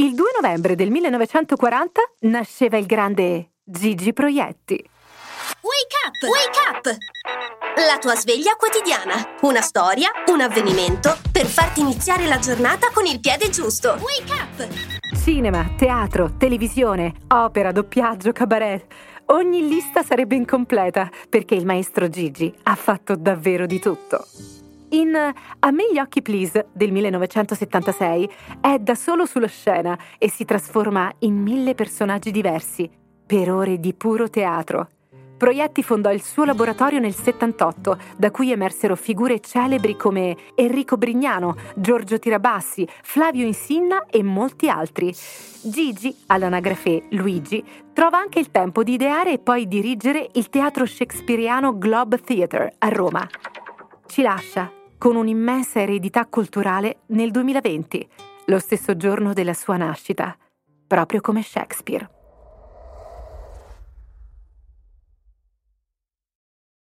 Il 2 novembre del 1940 nasceva il grande Gigi Proietti. Wake up! Wake up! La tua sveglia quotidiana. Una storia, un avvenimento per farti iniziare la giornata con il piede giusto. Wake up! Cinema, teatro, televisione, opera, doppiaggio, cabaret. Ogni lista sarebbe incompleta perché il maestro Gigi ha fatto davvero di tutto. In A me gli occhi please del 1976 è da solo sulla scena e si trasforma in mille personaggi diversi, per ore di puro teatro. Proietti fondò il suo laboratorio nel 78, da cui emersero figure celebri come Enrico Brignano, Giorgio Tirabassi, Flavio Insinna e molti altri. Gigi, all'anagrafe Luigi, trova anche il tempo di ideare e poi dirigere il teatro shakespeariano Globe Theatre a Roma. Ci lascia con un'immensa eredità culturale nel 2020, lo stesso giorno della sua nascita, proprio come Shakespeare.